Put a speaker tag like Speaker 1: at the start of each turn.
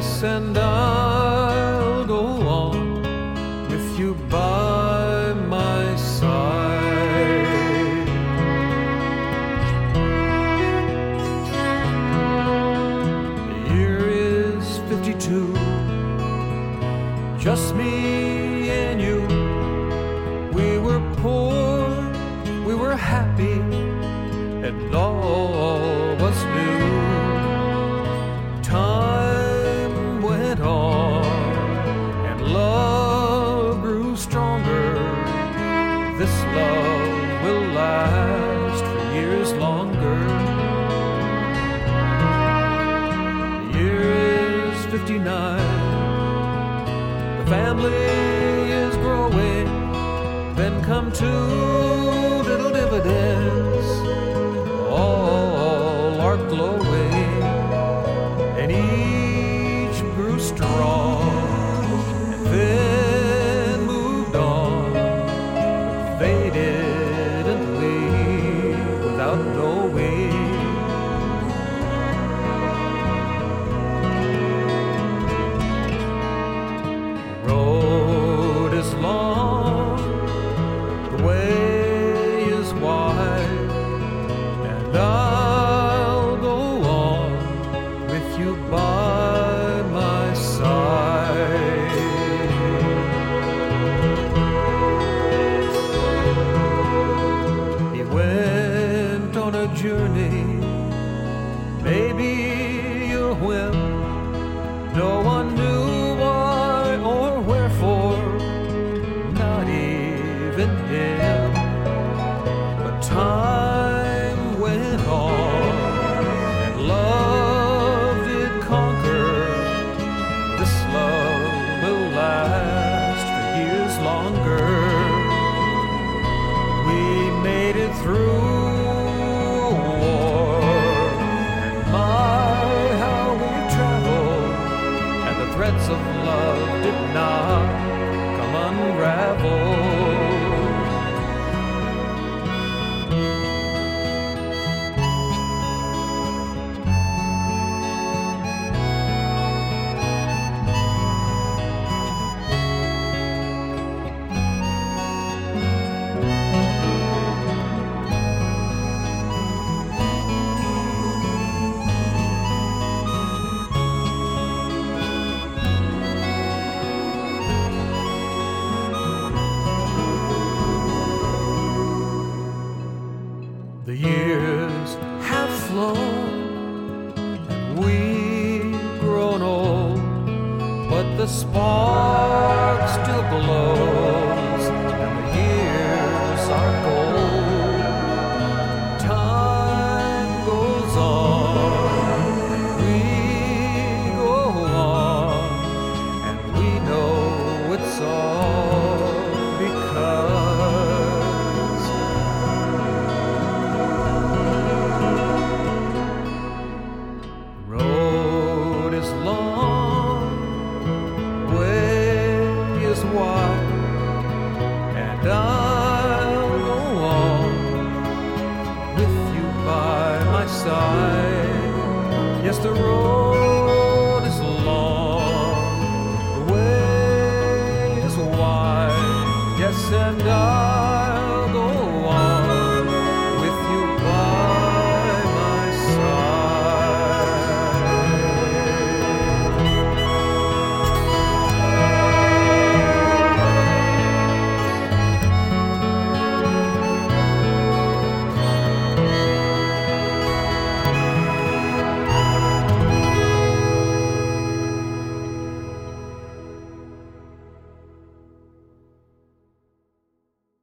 Speaker 1: Yes, and I'll go on with you by my side. The year is 52, just me and you. We were poor, we were happy, and all come two No one knew why or wherefore, not even him. But time went on, and love did conquer. This love will last for years longer. We made it through but the spark still glows side. Yes, the road